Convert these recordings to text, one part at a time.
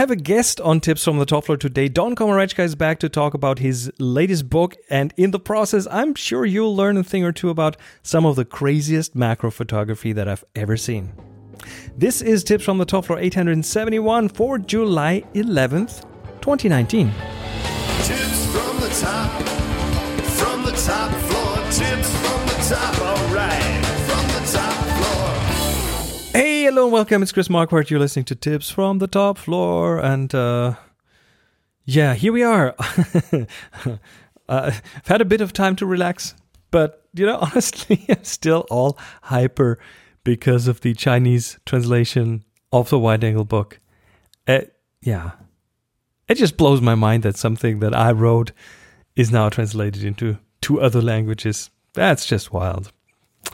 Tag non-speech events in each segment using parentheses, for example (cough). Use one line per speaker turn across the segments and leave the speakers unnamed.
have a guest on Tips from the Top Floor today. Don Komarechka is back to talk about his latest book, and in the process, I'm sure you'll learn a thing or two about some of the craziest macro photography that I've ever seen. This is Tips from the Top Floor 871 for July 11th, 2019.
Tips from the top, from the top floor. Tips from the top,
and welcome. It's Chris Marquardt. You're listening to Tips from the Top Floor, and uh, yeah, here we are. (laughs) uh, I've had a bit of time to relax, but you know, (laughs) honestly, I'm still all hyper because of the Chinese translation of the wide angle book. Uh, yeah, it just blows my mind that something that I wrote is now translated into two other languages. That's just wild.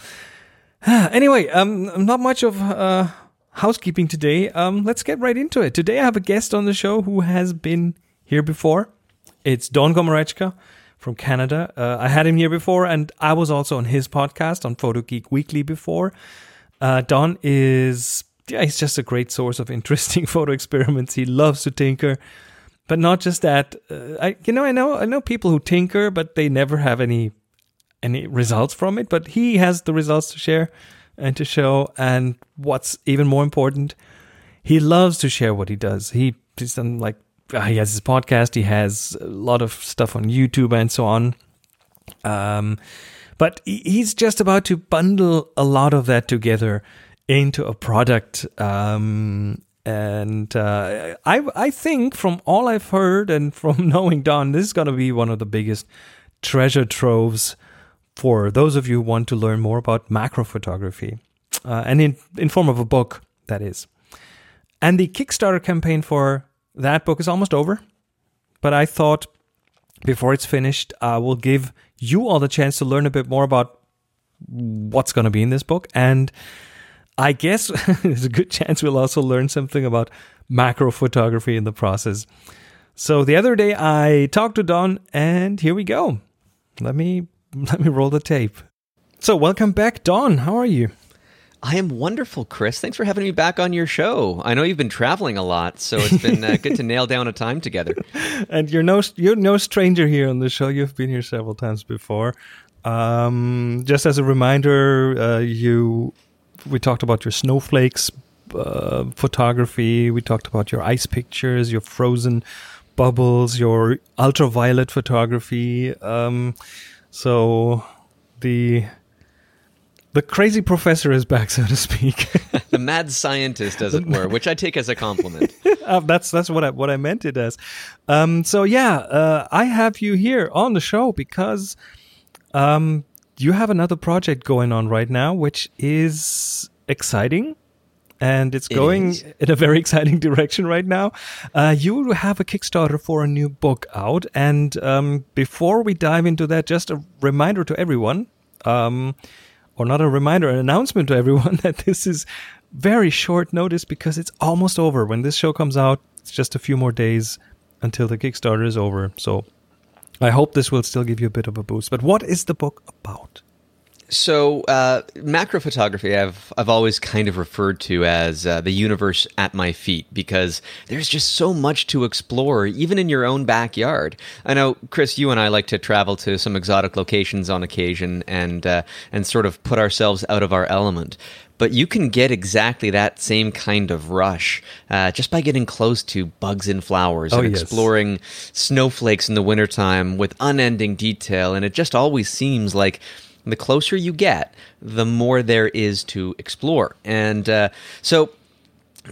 (sighs) anyway, um, not much of uh, housekeeping today. Um, let's get right into it. Today I have a guest on the show who has been here before. It's Don Komarechka from Canada. Uh, I had him here before, and I was also on his podcast on Photo Geek Weekly before. Uh, Don is yeah, he's just a great source of (laughs) interesting photo experiments. He loves to tinker, but not just that. Uh, I you know I know I know people who tinker, but they never have any any results from it. But he has the results to share and to show. And what's even more important, he loves to share what he does. He he's done like uh, he has his podcast. He has a lot of stuff on YouTube and so on. Um, but he's just about to bundle a lot of that together into a product. Um, and uh, I I think from all I've heard and from (laughs) knowing Don, this is going to be one of the biggest treasure troves for those of you who want to learn more about macro photography, uh, and in in form of a book that is. And the Kickstarter campaign for that book is almost over, but I thought before it's finished, I will give you all the chance to learn a bit more about what's going to be in this book. And I guess (laughs) there's a good chance we'll also learn something about macro photography in the process. So the other day I talked to Don, and here we go. Let me (laughs) let me roll the tape. So welcome back, Don. How are you?
I am wonderful, Chris. Thanks for having me back on your show. I know you've been traveling a lot, so it's been uh, good to (laughs) nail down a time together.
and you're no you're no stranger here on the show. You've been here several times before. Um, just as a reminder, uh, you we talked about your snowflakes uh, photography. We talked about your ice pictures, your frozen bubbles, your ultraviolet photography. Um, so the the crazy professor is back, (laughs) so to speak. (laughs)
The mad scientist, as it (laughs) were, which I take as a compliment.
Uh, that's that's what I what I meant it as. Um, so yeah, uh, I have you here on the show because um, you have another project going on right now, which is exciting. And it's going
is.
in a very (laughs) exciting direction right now. Uh, you have a Kickstarter for a new book out. And um, before we dive into that, just a reminder to everyone, um, or not a reminder, an announcement to everyone (laughs) that this is very short notice because it's almost over. When this show comes out, it's just a few more days until the Kickstarter is over. So I hope this will still give you a bit of a boost. But what is the book about?
So, uh, macro photography, I've I've always kind of referred to as uh, the universe at my feet because there's just so much to explore, even in your own backyard. I know, Chris, you and I like to travel to some exotic locations on occasion and uh, and sort of put ourselves out of our element. But you can get exactly that same kind of rush uh, just by getting close to bugs and flowers
Oh,
and
yes.
exploring snowflakes in the wintertime with unending detail. And it just always seems like the closer you get, the more there is to explore. And uh, so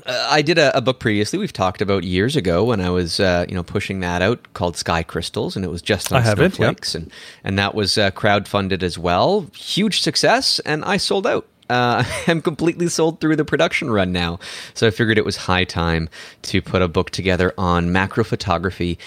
uh, I did a, a book previously we've talked about years ago when I was uh, you know pushing that out called Sky Crystals and it was just on
I have it,
snowflakes. And and that was uh, crowdfunded as well. Huge success and I sold out. Uh, (laughs) I'm completely sold through the production run now. So I figured it was high time to put a book together on macro photography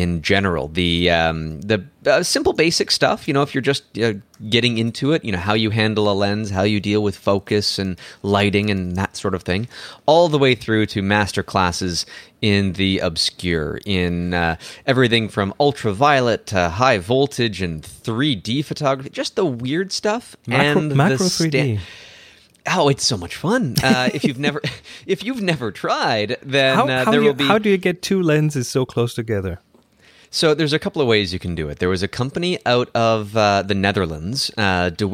in general the um, the uh, simple basic stuff you know if you're just uh, getting into it you know how you handle a lens how you deal with focus and lighting and that sort of thing all the way through to master classes in the obscure in uh, everything from ultraviolet to high voltage and 3d photography just the weird stuff
Macro,
and
macro
the
3D.
Oh, it's so much fun. Uh, (laughs) if you've never, if you've never tried, then
How,
uh, there will
you,
be.
how do you get two lenses so close together?
So there's a couple of ways you can do it. There was a company out of uh, the Netherlands, uh, De.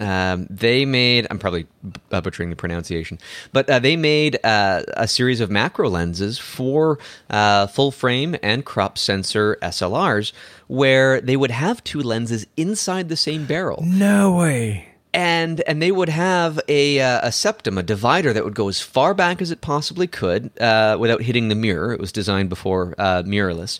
Um, they made, I'm probably uh, butchering the pronunciation, but uh, they made uh, a series of macro lenses for uh, full frame and crop sensor SLRs, where they would have two lenses inside the same barrel
No way.
and and they would have a uh, a septum, a divider that would go as far back as it possibly could uh, without hitting the mirror. It was designed before uh, mirrorless.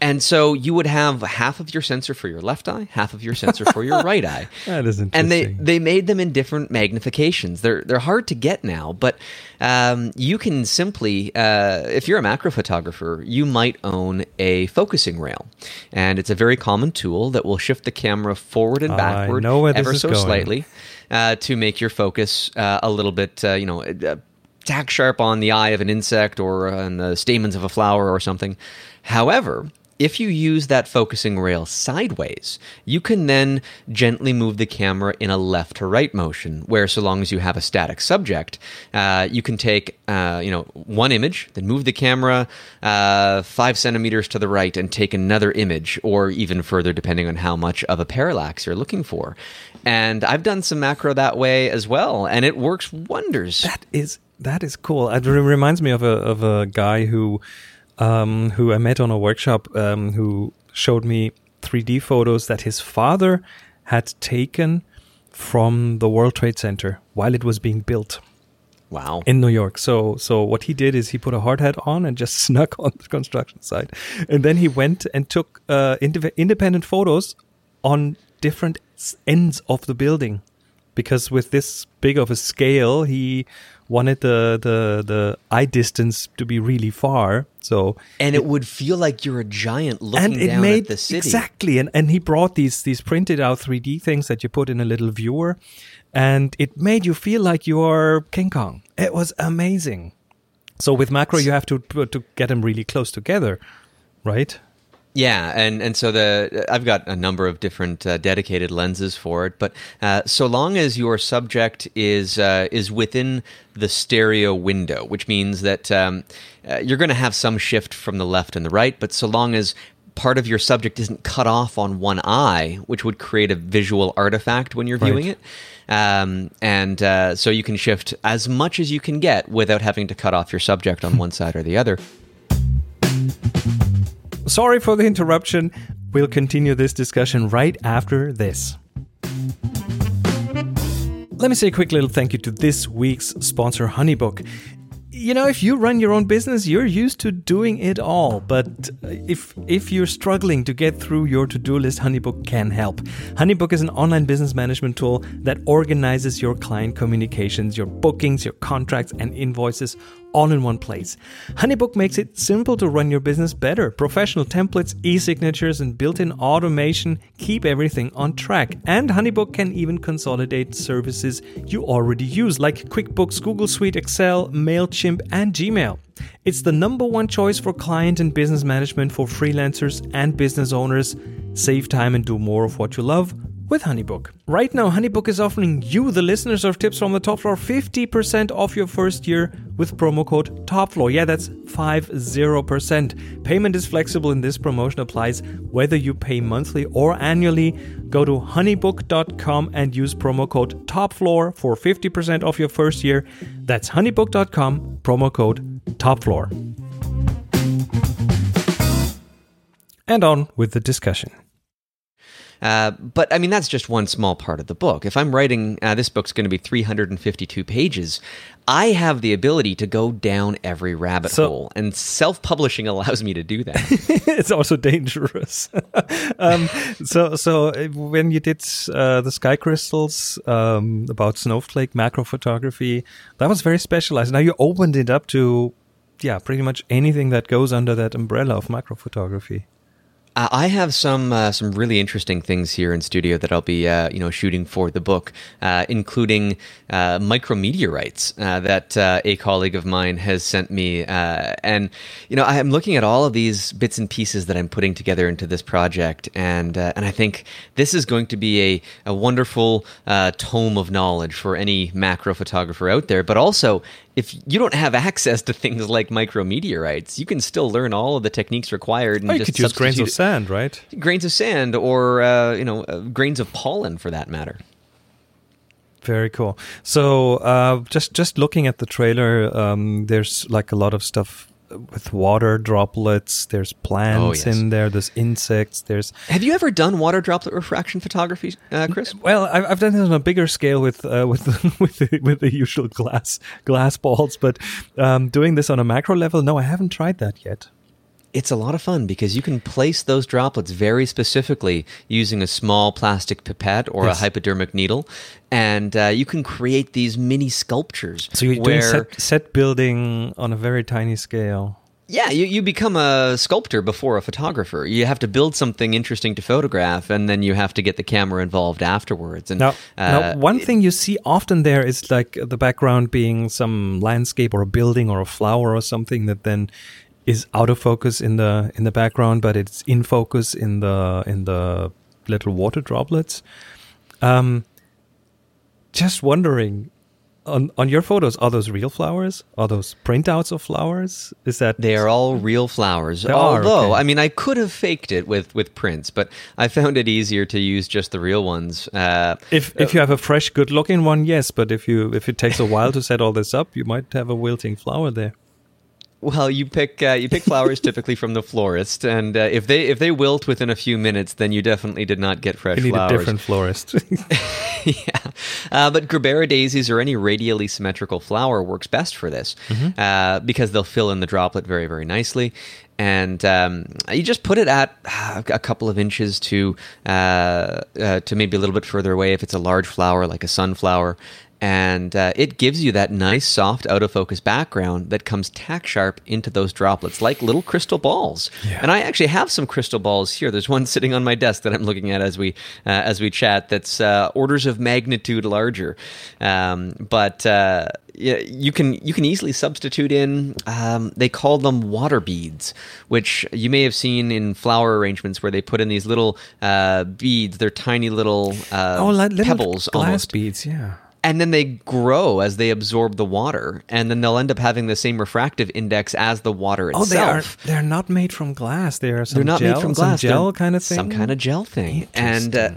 And so you would have half of your sensor for your left eye, half of your sensor for your (laughs) right eye.
That is interesting.
And they, they made them in different magnifications. They're they're hard to get now, but um, you can simply, uh, if you're a macro photographer, you might own a focusing rail, and it's a very common tool that will shift the camera forward and backward ever so
going.
slightly uh, to make your focus uh, a little bit, uh, you know. Uh, tack sharp on the eye of an insect or on the stamens of a flower or something. However, if you use that focusing rail sideways, you can then gently move the camera in a left to right motion, where so long as you have a static subject, uh, you can take uh, you know one image, then move the camera uh, five centimeters to the right and take another image, or even further, depending on how much of a parallax you're looking for. And I've done some macro that way as well, and it works wonders.
That is that is cool. It reminds me of a of a guy who um, who I met on a workshop um, who showed me 3D photos that his father had taken from the World Trade Center while it was being built
wow.
in New York. So so what he did is he put a hard hat on and just (laughs) snuck on the construction site, and then he went and took uh, indiv- independent photos on different ends of the building, because with this big of a scale, he wanted the the the eye distance to be really far. So
and it would feel like you're a giant looking
and it
down
made
at the city.
exactly. And, and he brought these these printed out 3d things that you put in a little viewer. And it made you feel like you are king kong. It was amazing. So with macro you have to to get them really close together right
Yeah, and and so the I've got a number of different uh, dedicated lenses for it, but uh, so long as your subject is uh, is within the stereo window, which means that um, uh, you're going to have some shift from the left and the right, but so long as part of your subject isn't cut off on one eye, which would create a visual artifact when you're
Right.
viewing it. Um, and uh, so you can shift as much as you can get without having to cut off your subject on one side or the other.
Sorry for the interruption we'll continue this discussion right after this Let me say a quick little thank you to this week's sponsor, Honeybook. You know, if you run your own business, you're used to doing it all. But if if you're struggling to get through your to-do list, Honeybook can help. Honeybook is an online business management tool that organizes your client communications, your bookings, your contracts, and invoices all in one place. Honeybook makes it simple to run your business better. Professional templates, e-signatures, and built-in automation keep everything on track. And Honeybook can even consolidate services you already use, like QuickBooks, Google Suite, Excel, MailChimp, and Gmail. It's the number one choice for client and business management for freelancers and business owners. Save time and do more of what you love with Honeybook. Right now, Honeybook is offering you, the listeners of Tips from the Top Floor, 50% off your first year with promo code TOPFLOOR. Yeah, that's 50%. Payment is flexible and this promotion applies whether you pay monthly or annually. Go to honeybook.com and use promo code TOPFLOOR for 50% off your first year. That's honeybook.com, promo code TOPFLOOR. And on with the discussion.
Uh, but I mean, that's just one small part of the book. If I'm writing, uh, this book's going to be 352 pages. I have the ability to go down every rabbit
So-
hole, and self publishing (laughs) allows me to do that. (laughs)
it's also dangerous. (laughs) um, so, so uh, when you did uh, the sky crystals um, about snowflake macro photography, that was very specialized. Now you opened it up to, yeah, pretty much anything that goes under that umbrella of macro photography.
Uh, I have some uh, some really interesting things here in studio that I'll be uh, you know shooting for the book, uh, including uh, micrometeorites that a colleague of mine has sent me, and you know I am looking at all of these bits and pieces that I'm putting together into this project, and and I think this is going to be a a wonderful tome of knowledge for any macro photographer out there, but also if you don't have access to things like micrometeorites, you can still learn all of the techniques required. And
Oh, you
just
could use grains of sand, right?
grains of sand or uh, you know uh, grains of pollen for that matter.
Very cool. So, uh, just just looking at the trailer, um, there's like a lot of stuff with water droplets. There's plants
Oh, yes.
in there. There's insects. There's
Have you ever done water droplet refraction photography, uh, Chris?
well, I've, I've done this on a bigger scale with uh, (laughs) with with the, with the usual glass glass balls, but um, doing this on a macro level, no, I haven't tried that yet.
It's a lot of fun because you can place those droplets very specifically using a small plastic pipette or
Yes.
a hypodermic needle, and uh, you can create these mini sculptures.
So you're doing set, set building on a very tiny scale.
Yeah, you, you become a sculptor before a photographer. You have to build something interesting to photograph, and then you have to get the camera involved afterwards. And
Now,
uh,
now, one thing you see often there is like the background being some landscape or a building or a flower or something that then is out of focus in the in the background, but it's in focus in the in the little water droplets. Um, just wondering. On, on your photos, are those real flowers? Are those printouts of flowers? Is that
They are all real flowers.
They are,
Although,
okay.
I mean, I could have faked it with with prints, but I found it easier to use just the real ones. Uh,
If if you have a fresh, good looking one, yes. But if you if it takes a while to set all this up, you might have a wilting flower there.
Well, you pick uh, you pick flowers typically from the florist, and uh, if they if they wilt within a few minutes, then you definitely did not get fresh
You need
flowers.
a different florist. (laughs) (laughs)
yeah. Uh, but Gerbera daisies or any radially symmetrical flower works best for this
Mm-hmm.
uh, because they'll fill in the droplet very, very nicely. And um, you just put it at uh, a couple of inches to uh, uh, to maybe a little bit further away if it's a large flower like a sunflower. And uh, it gives you that nice, soft, out of focus background that comes tack sharp into those droplets like little crystal balls.
Yeah.
And I actually have some crystal balls here. There's one (laughs) sitting on my desk that I'm looking at as we uh, as we chat. That's uh, orders of magnitude larger, um, but uh, yeah, you can you can easily substitute in. Um, they call them water beads, which you may have seen in flower arrangements where they put in these little uh, beads. They're tiny little uh,
oh, like little
pebbles
glass
almost
beads. Yeah.
And then they grow as they absorb the water, and then they'll end up having the same refractive index as the water itself.
Oh, they are. They're not made from glass. They are some
They're not
gel,
made from glass.
gel
They're
kind of thing.
Some kind of gel thing. And uh,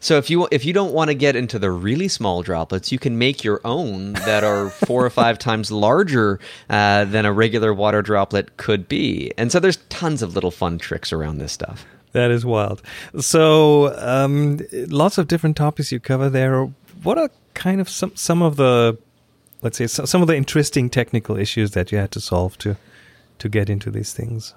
so if you if you don't want to get into the really small droplets, you can make your own that are four or five (laughs) times larger uh, than a regular water droplet could be. And so there's tons of little fun tricks around this stuff.
That is wild. So, um, lots of different topics you cover there. What are kind of some some of the, let's say, so, some of the interesting technical issues that you had to solve to to get into these things?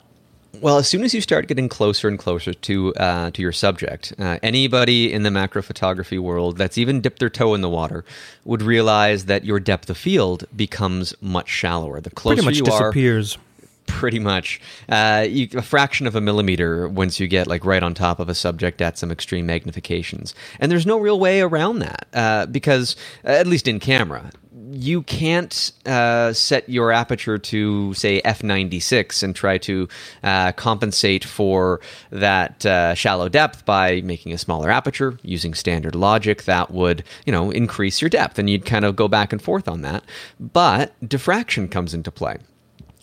Well, as soon as you start getting closer and closer to uh, to your subject, uh, anybody in the macro photography world that's even dipped their toe in the water would realize that your depth of field becomes much shallower. The closer
Pretty much
you are,
disappears.
Pretty much uh, you, a fraction of a millimeter once you get like right on top of a subject at some extreme magnifications. And there's no real way around that uh, because uh, at least in camera you can't uh, set your aperture to say f96 and try to uh, compensate for that uh, shallow depth by making a smaller aperture using standard logic that would you know increase your depth. And you'd kind of go back and forth on that. But diffraction comes into play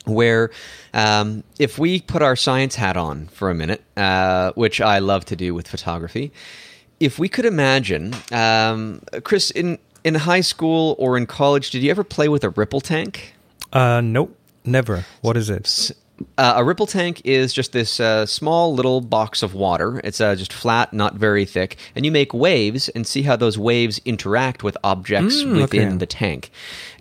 where um, if we put our science hat on for a minute, uh, which I love to do with photography, if we could imagine, um, Chris, in in high school or in college, did you ever play with a ripple tank?
Uh, nope, never. What is it?
Uh, a ripple tank is just this uh, small little box of water. It's uh, just flat, not very thick, and you make waves and see how those waves interact with objects
Mm,
within
okay.
the tank.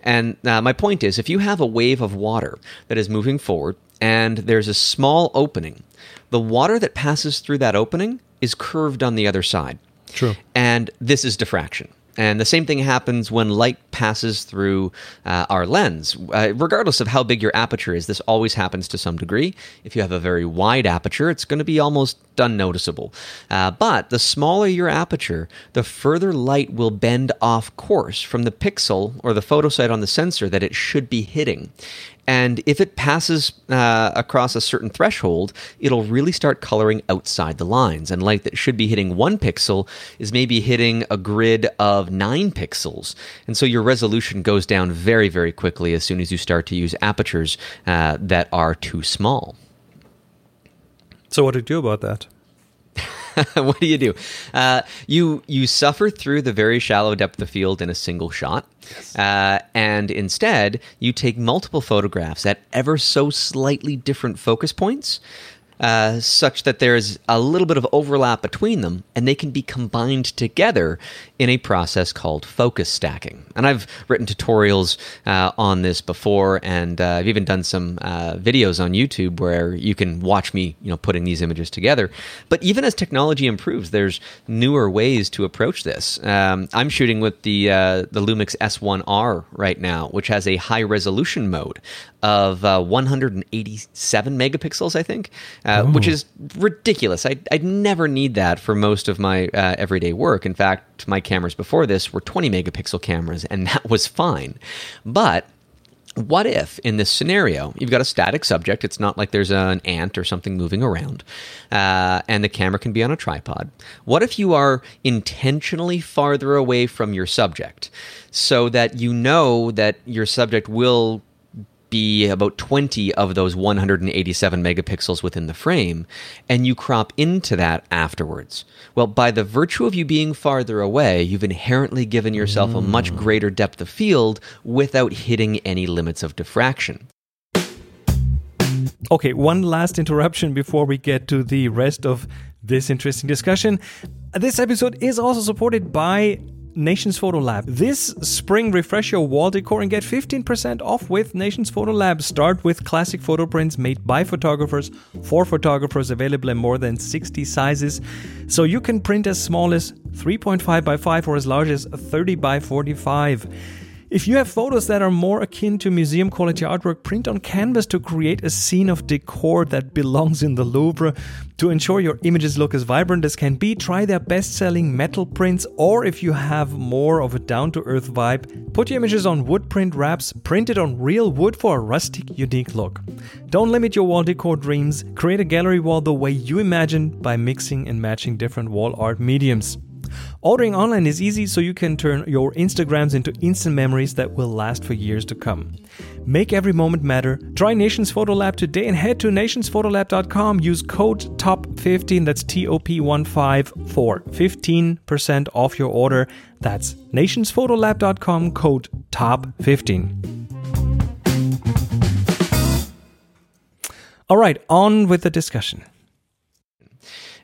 And uh, my point is, if you have a wave of water that is moving forward and there's a small opening, the water that passes through that opening is curved on the other side.
True.
And this is diffraction. And the same thing happens when light passes through uh, our lens. Uh, regardless of how big your aperture is, this always happens to some degree. If you have a very wide aperture, it's going to be almost unnoticeable. Uh, but the smaller your aperture, the further light will bend off course from the pixel or the photosite on the sensor that it should be hitting. And if it passes uh, across a certain threshold, it'll really start coloring outside the lines. And light that should be hitting one pixel is maybe hitting a grid of nine pixels. And so your resolution goes down very, very quickly as soon as you start to use apertures uh, that are too small.
So what do you do about that? (laughs)
what do you do? Uh, you you suffer through the very shallow depth of field in a single shot, uh, and instead you take multiple photographs at ever so slightly different focus points. Uh, such that there's a little bit of overlap between them, and they can be combined together in a process called focus stacking. And I've written tutorials uh, on this before, and uh, I've even done some uh, videos on YouTube where you can watch me, you know, putting these images together. But even as technology improves, there's newer ways to approach this. Um, I'm shooting with the uh, the Lumix S1R right now, which has a high resolution mode of uh, 187 megapixels, I think, uh, which is ridiculous. I, I'd never need that for most of my uh, everyday work. In fact, my cameras before this were 20 megapixel cameras, and (laughs) that was fine. But what if in this scenario you've got a static subject it's not like there's an ant or something moving around uh, and the camera can be on a tripod what if you are intentionally farther away from your subject so that you know that your subject will be about 20 of those 187 megapixels within the frame, and you crop into that afterwards. Well, by the virtue of you being farther away, you've inherently given yourself a much mm. greater depth of field without hitting any limits of diffraction.
Okay, one last interruption before we get to the rest of this interesting discussion. This episode is also supported by Nations Photo Lab. This spring, refresh your wall decor and get 15% off with Nations Photo Lab. Start with classic photo prints made by photographers for photographers, available in more than 60 sizes. So you can print as small as 3.5 by 5 or as large as 30 by 45. If you have photos that are more akin to museum quality artwork, print on canvas to create a scene of decor that belongs in the Louvre. To ensure your images look as vibrant as can be, try their best selling metal prints, or if you have more of a down to earth vibe, put your images on wood print wraps printed on real wood for a rustic, unique look. Don't limit your wall decor dreams, create a gallery wall the way you imagine by mixing and matching different wall art mediums. Ordering online is easy, so you can turn your Instagrams into instant memories that will last for years to come. Make every moment matter. Try Nations Photo Lab today and head to nationsphotolab.com. Use code TOP15, that's T O P 1 5 for 15% off your order. That's nationsphotolab.com, code TOP15. All right, on with the discussion.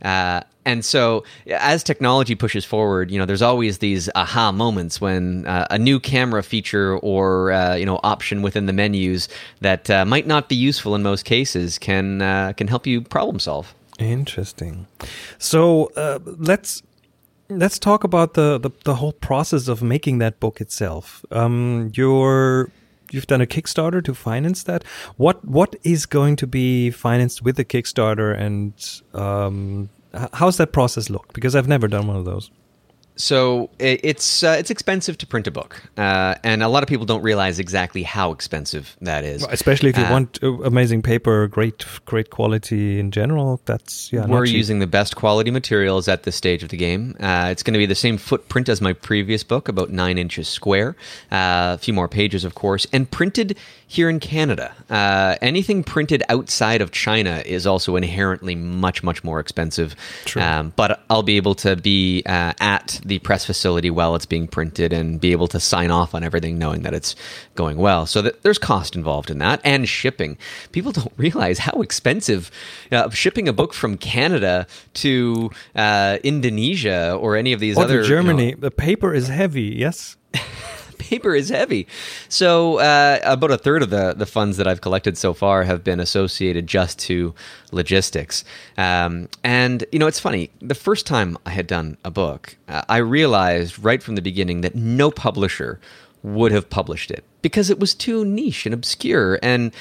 Uh, and so, as technology pushes forward, you know, there's always these aha moments when uh, a new camera feature or uh, you know option within the menus that uh, might not be useful in most cases can uh, can help you problem solve.
Interesting. So uh, let's let's talk about the, the the whole process of making that book itself. Um, you're you've done a Kickstarter to finance that. What what is going to be financed with the Kickstarter, and um, how's that process look? Because I've never done one of those.
So it's uh, it's expensive to print a book, uh, and a lot of people don't realize exactly how expensive that is.
Especially if you
Uh,
want uh, amazing paper, great great quality in general. That's yeah.
We're using the best quality materials at this stage of the game. Uh, it's going to be the same footprint as my previous book, about nine inches square. Uh, a few more pages, of course, and printed here in Canada. Uh, anything printed outside of China is also inherently much, much more expensive.
True.
Um, but I'll be able to be uh, at the press facility while it's being printed and be able to sign off on everything, knowing that it's going well. So that there's cost involved in that and shipping. People don't (laughs) realize how expensive uh, shipping a book from Canada to uh, Indonesia or any of these
Or
other
to
you know,
Germany. the paper is heavy. Yes. (laughs)
paper is heavy. So uh, about a third of the the funds that I've collected so far have been associated just to logistics. Um, and you know, it's funny. The first time I had done a book, uh, I realized right from the beginning that no publisher would have published it because it was too niche and obscure and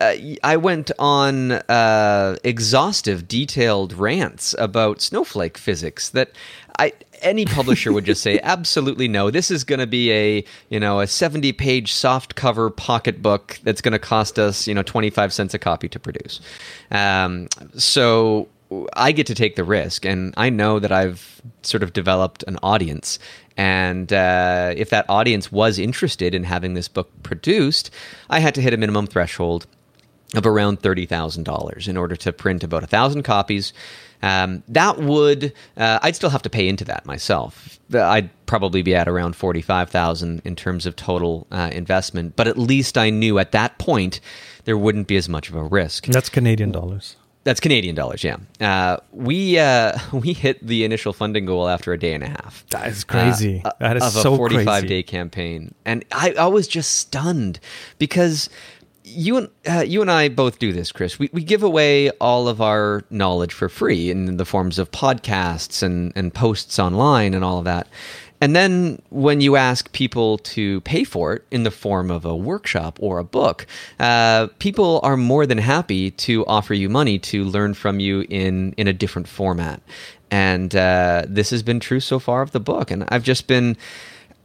uh, I went on uh, exhaustive, detailed rants about snowflake physics that I any publisher would just say (laughs) absolutely no. This is going to be a you know a seventy page soft cover pocketbook that's going to cost us you know twenty five cents a copy to produce. Um, so I get to take the risk, and I know that I've sort of developed an audience. And uh, if that audience was interested in having this book produced, I had to hit a minimum threshold of around $30,000 in order to print about a thousand copies. Um, that would, uh, I'd still have to pay into that myself. I'd probably be at around 45,000 in terms of total uh, investment, but at least I knew at that point there wouldn't be as much of a risk.
That's Canadian dollars.
That's Canadian dollars, yeah. Uh, we uh, (laughs) we hit the initial funding goal after a day and a half.
That is crazy.
Uh,
that is
of
so
a 45
crazy.
day campaign, and I, I was just stunned because you and uh, you and I both do this, Chris. We we give away all of our knowledge for free in the forms of podcasts and and posts online and all of that. And then when you ask people to pay for it in the form of a workshop or a book, uh, people are more than happy to offer you money to learn from you in in a different format. And uh, this has been true so far of the book. And I've just been.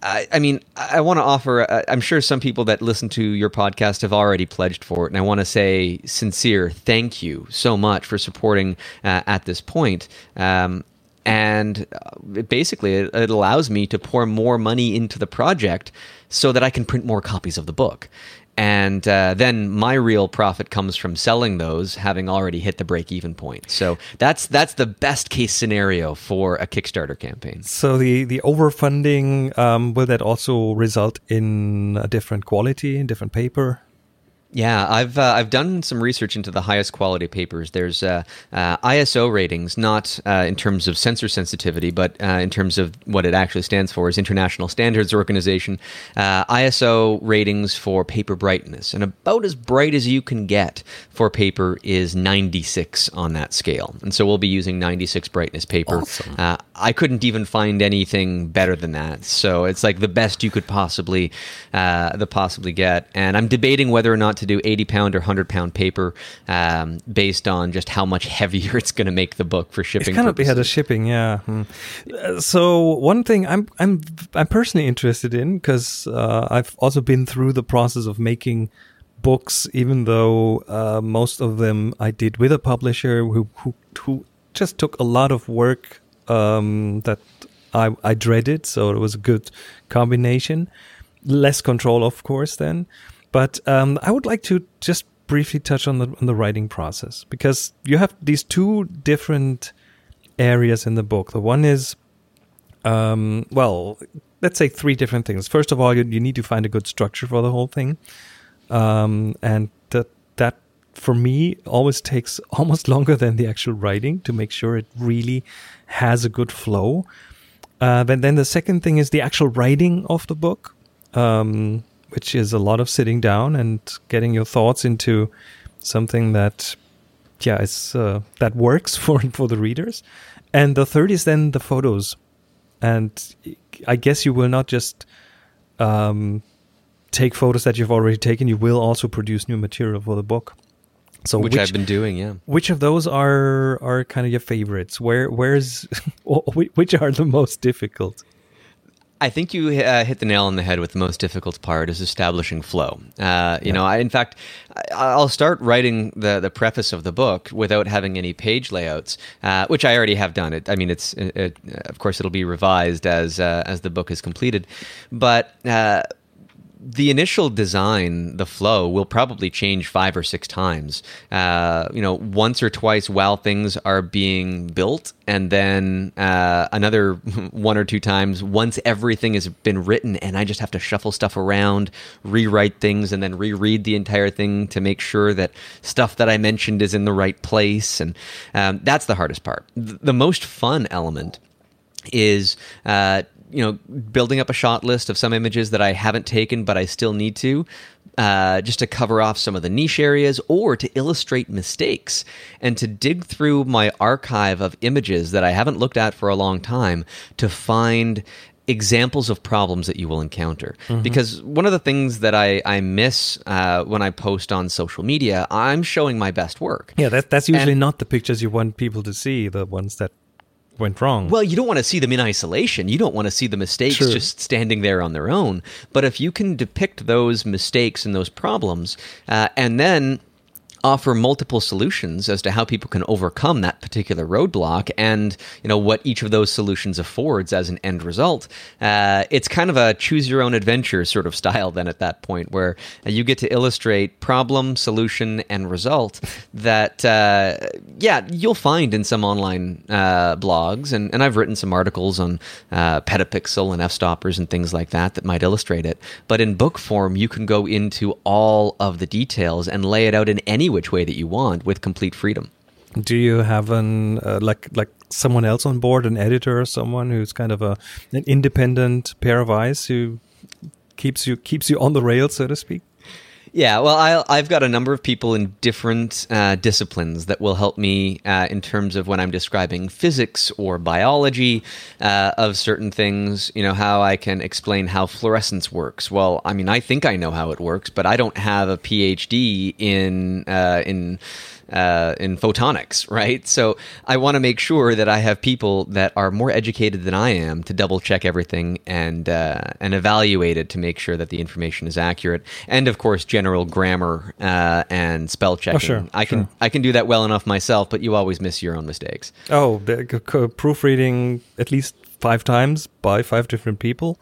I, I mean, I want to offer. Uh, I'm sure some people that listen to your podcast have already pledged for it, and I want to say sincere thank you so much for supporting uh, at this point. Um, and uh, it basically, it, it allows me to pour more money into the project so that I can print more copies of the book. And uh, then my real profit comes from selling those, having already hit the break even point. So that's that's the best case scenario for a Kickstarter campaign.
So the the overfunding um, will that also result in a different quality, different paper?
Yeah, I've uh, I've done some research into the highest quality papers. There's uh, uh, ISO ratings, not uh, in terms of sensor sensitivity, but uh, in terms of what it actually stands for, is International Standards Organization. Uh, ISO ratings for paper brightness, and about as bright as you can get for paper is 96 on that scale. And so we'll be using 96 brightness paper.
Awesome.
Uh, I couldn't even find anything better than that. So it's like the best you could possibly uh, the possibly get. And I'm debating whether or not to do 80 pound or 100 pound paper um, based on just how much (laughs) heavier it's going to make the book for shipping.
It's kind of yeah, the
purposes.
shipping, yeah. Hmm. Uh, So one thing I'm I'm I'm personally interested in because uh, I've also been through the process of making books, even though uh, most of them I did with a publisher who who, who just took a lot of work um, that I I dreaded. So it was a good combination. Less control, of course, then. But um, I would like to just briefly touch on the on the writing process because you have these two different areas in the book. The one is, um, well, let's say three different things. First of all, you, you need to find a good structure for the whole thing, um, and that that for me always takes (laughs) almost longer than the actual writing to make sure it really has a good flow. Uh, but then the second thing is the actual writing of the book, um, which is a lot of sitting down and getting your thoughts into something that, yeah, is uh, that works (laughs) for for the readers. And the third is then the photos, and I guess you will not just um, take photos that you've already taken. You will also produce new material for the book. So
which, I've been doing. Yeah.
which of those are are kind of your favorites? Where where's (laughs) which are the most difficult?
I think you uh, hit the nail on the head with the most difficult part is establishing flow. Uh, you know, I, in fact, I- I'll start writing the the preface of the book without having any page layouts, uh, which I already have done. It, I mean, it's it, it, of course it'll be revised as uh, as the book is completed, but. The initial design, the flow, will probably change five or six times. Uh, you know, once or twice while things are being built, and then uh, another (laughs) one or two times once everything has been written, and I just have to shuffle stuff around, rewrite things, and then reread the entire thing to make sure that stuff that I mentioned is in the right place. And um, that's the hardest part. The most fun element is uh, you know, building up a shot list of some images that I haven't taken but I still need to, uh, just to cover off some of the niche areas or to illustrate mistakes and to dig through my archive of images that I haven't looked at for a long time to find examples of problems that you will encounter. Because one of the things that I, I miss uh, when I post on social media, I'm showing my best work.
Yeah, that, that's usually
And-
not the pictures you want people to see, the ones that went wrong.
Well, you don't want to see them in isolation. You don't want to see the mistakes
True.
just standing there on their own. But if you can depict those mistakes and those problems, uh, and then offer multiple solutions as to how people can overcome that particular roadblock. And you know what each of those solutions affords as an end result uh, it's kind of a choose your own adventure sort of style then at that point where you get to illustrate problem solution and result that uh, yeah you'll find in some online uh, blogs. And, and i've written some articles on uh, petapixel and f-stoppers and things like that that might illustrate it. But in book form you can go into all of the details and lay it out in any which way that you want with complete freedom
Do you have an uh, like like someone else on board, an editor or someone who's kind of a an independent pair of eyes who keeps you keeps you on the rails, so to speak?
Yeah, well, I, I've got a number of people in different uh, disciplines that will help me uh, in terms of when I'm describing physics or biology uh, of certain things, you know, how I can explain how fluorescence works. Well, I mean, I think I know how it works, but I don't have a PhD in uh, in uh, in photonics, right? So I want to make sure that I have people that are more educated than I am to double check everything and uh, and evaluate it to make sure that the information is accurate. And of course, general grammar uh, and spell checking.
sure,
I can
sure.
I can do that well enough myself, but you always miss your own mistakes.
Oh, the, c- c- proofreading at least five times by five different people,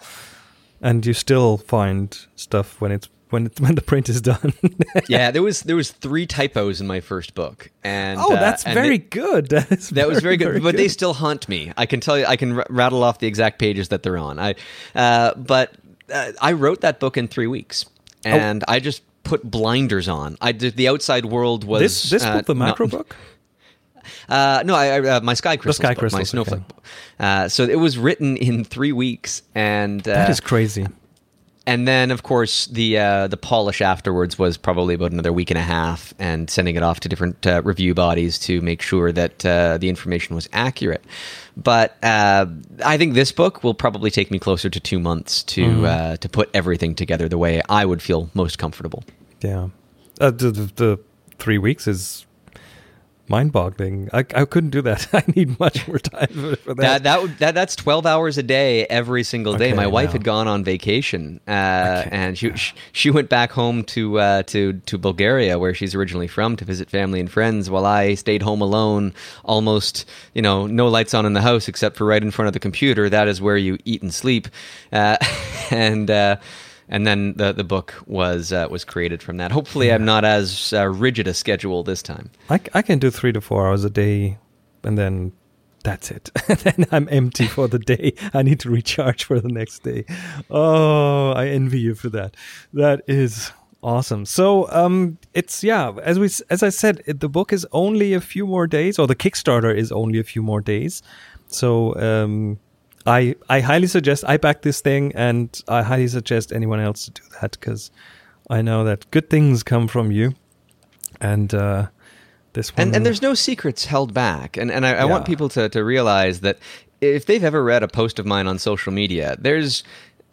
and you still find stuff when it's when it, (laughs) when the print is done. (laughs)
yeah, there was there was three typos in my first book, and
oh,
uh,
that's
and
very good. (laughs) That,
That was very good,
very
but they still haunt me. I can tell you, I can r- rattle off the exact pages that they're on. I, uh, but uh, I wrote that book in three weeks,
Oh.
and I just put blinders on. I did the outside world was
this this
uh,
book, the macro
not-
book.
Uh, no, I, uh, my sky book, my snowflake.
okay.
Uh, so it was written in three weeks, and uh,
That is crazy.
And then of course the uh, the polish afterwards was probably about another week and a half, and sending it off to different uh, review bodies to make sure that uh, the information was accurate. But uh, I think this book will probably take me closer to two months to
Mm-hmm.
uh, to put everything together the way I would feel most comfortable.
Yeah, uh, the, the the three weeks is mind-boggling. I I couldn't do that. (laughs) I need much more time for,
That
that.
that, that that's twelve hours a day every single day.
Okay,
My wife had gone on vacation, uh,
Okay,
and she, she she went back home to uh, to to Bulgaria, where she's originally from, to visit family and friends. While I stayed home alone, almost you know no lights on in the house except for right in front of the computer. That is where you eat and sleep, uh, (laughs) and. And then the the book was uh, was created from that. Hopefully, I'm not as uh, rigid a schedule this time.
I, I can do three to four hours a day, and then that's it. (laughs) then I'm empty for the day. I need to recharge for the next day. Oh, I envy you for that. That is awesome. So, um, it's yeah. As we as I said, it, the book is only a few more days, or the Kickstarter is only a few more days. So, um, I I highly suggest I back this thing, and I highly suggest anyone else to do that because I know that good things come from you, and uh, this one.
and, and there's no secrets held back and, and I, I want people to, to realize that if they've ever read a post of mine on social media there's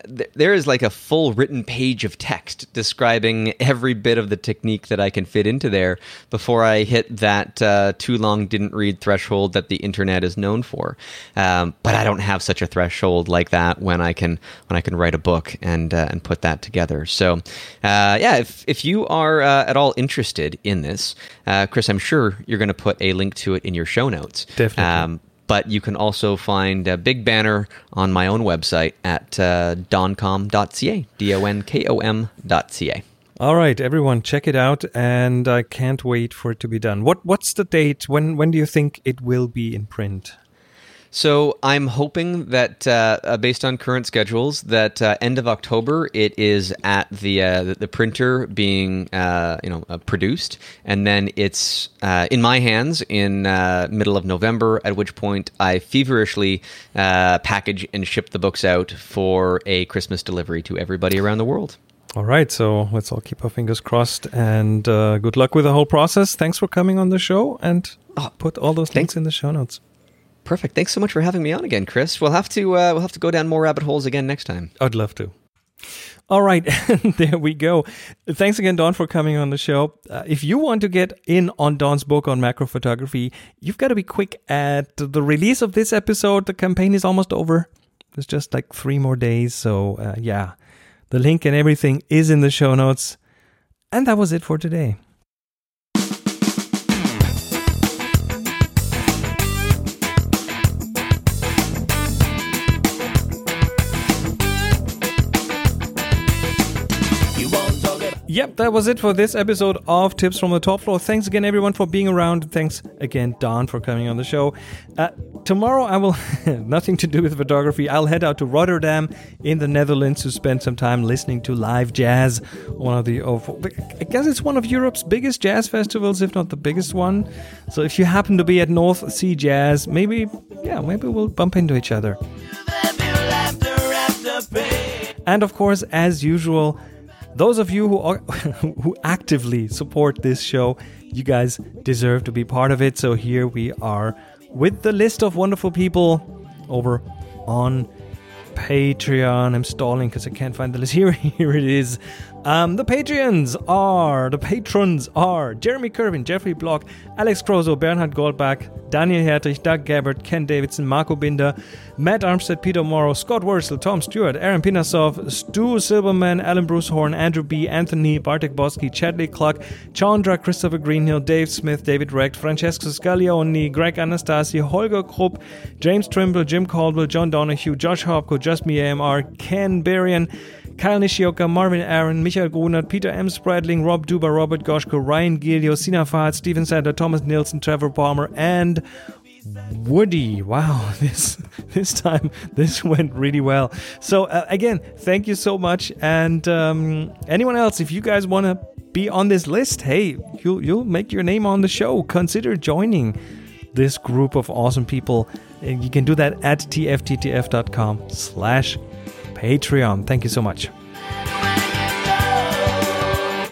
th- there is like a full written page of text describing every bit of the technique that I can fit into there before I hit that uh, too long didn't read threshold that the internet is known for. Um, but I don't have such a threshold like that when I can when I can write a book and uh, and put that together. So uh, yeah, if if you are uh, at all interested in this, uh, Chris, I'm sure you're going to put a link to it in your show notes.
Definitely.
Um, but you can also find a big banner on my own website at uh, donkom.ca, D O N K O M.ca.
All right, everyone, check it out, and I can't wait for it to be done. What What's the date? When When do you think it will be in print?
So I'm hoping that, uh, uh, based on current schedules, that uh, end of October it is at the uh, the, printer being uh, you know uh, produced, and then it's uh, in my hands in uh, middle of November. At which point I feverishly uh, package and ship the books out for a Christmas delivery to everybody around the world.
All right, so let's all keep our fingers crossed and uh, good luck with the whole process. Thanks for coming on the show and
Oh,
put all those links in the show notes.
Perfect. Thanks so much for having me on again, Chris. We'll have to uh, we'll have to go down more rabbit holes again next time.
I'd love to. All right, (laughs) there we go. Thanks again, Don, for coming on the show. Uh, if you want to get in on Don's book on macro photography, you've got to be quick at the release of this episode. The campaign is almost over. There's just like three more days. So, uh, yeah, the link and everything is in the show notes. And that was it for today. Yep, that was it for this episode of Tips from the Top Floor. Thanks again, everyone, for being around. Thanks again, Don, for coming on the show. Uh, tomorrow, I will, (laughs) nothing to do with photography, I'll head out to Rotterdam in the Netherlands to spend some time listening to live jazz. One of the, of, I guess it's one of Europe's biggest jazz festivals, if not the biggest one. So if you happen to be at North Sea Jazz, maybe, yeah, maybe we'll bump into each other. And of course, as usual, those of you who are, (laughs) who actively support this show, you guys deserve to be part of it. So here we are with the list of wonderful people over on Patreon. I'm stalling because I can't find the list. (laughs) Here, here it is. Um, the Patreons are the patrons are Jeremy Kervin, Jeffrey Block, Alex Crozo, Bernhard Goldbach, Daniel Hertig, Doug Gabbard, Ken Davidson, Marco Binder, Matt Armstead, Peter Morrow, Scott Wurzel, Tom Stewart, Aaron Pinasov, Stu Silverman, Alan Bruce Horn, Andrew B, Anthony, Bartek Bosky, Chadley Clark, Chandra, Christopher Greenhill, Dave Smith, David Recht, Francesco Scaglioni, Greg Anastasi, Holger Krupp, James Trimble, Jim Caldwell, John Donahue, Josh Hopko, Just Me AMR, Ken Berrien, Kyle Nishioka, Marvin Aaron, Michael Grunert, Peter M. Spradling, Rob Duba, Robert Goshko, Ryan Gilio, Sina Fahad, Stephen Sander, Thomas Nielsen, Trevor Palmer, and Woody. Wow, (laughs) this this time this (laughs) went really well. So uh, again, thank you so much. And um, anyone else, if you guys want to be on this list, hey, you'll you'll make your name on the show. Consider joining this group of awesome people. You can do that at tfttf.com slash Patreon. Thank you so much.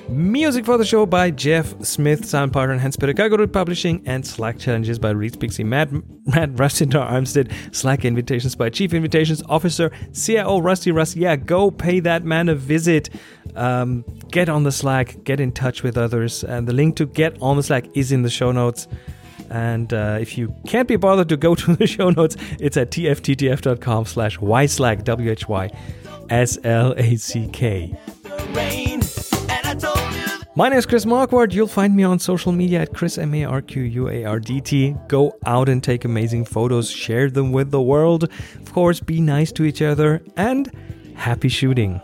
Music for the show by Jeff Smith, sound partner and Hans Peter Gagorut Publishing, and Slack challenges by Reed Pixie, Matt, Matt Rustintar Armstead, Slack invitations by Chief Invitations Officer, CIO Rusty Russ. Yeah, go pay that man a visit. Um, get on the Slack, get in touch with others, and the link to get on the Slack is in the show notes. And uh, if you can't be bothered to go (laughs) to the show notes, it's at tfttf.com slash whyslack, W-H-Y, S-L-A-C-K. My name is Chris Marquardt. You'll find me on social media at Chris M A R Q U A R D T. Go out and take amazing photos, share them with the world. Of course, be nice to each other, and happy shooting.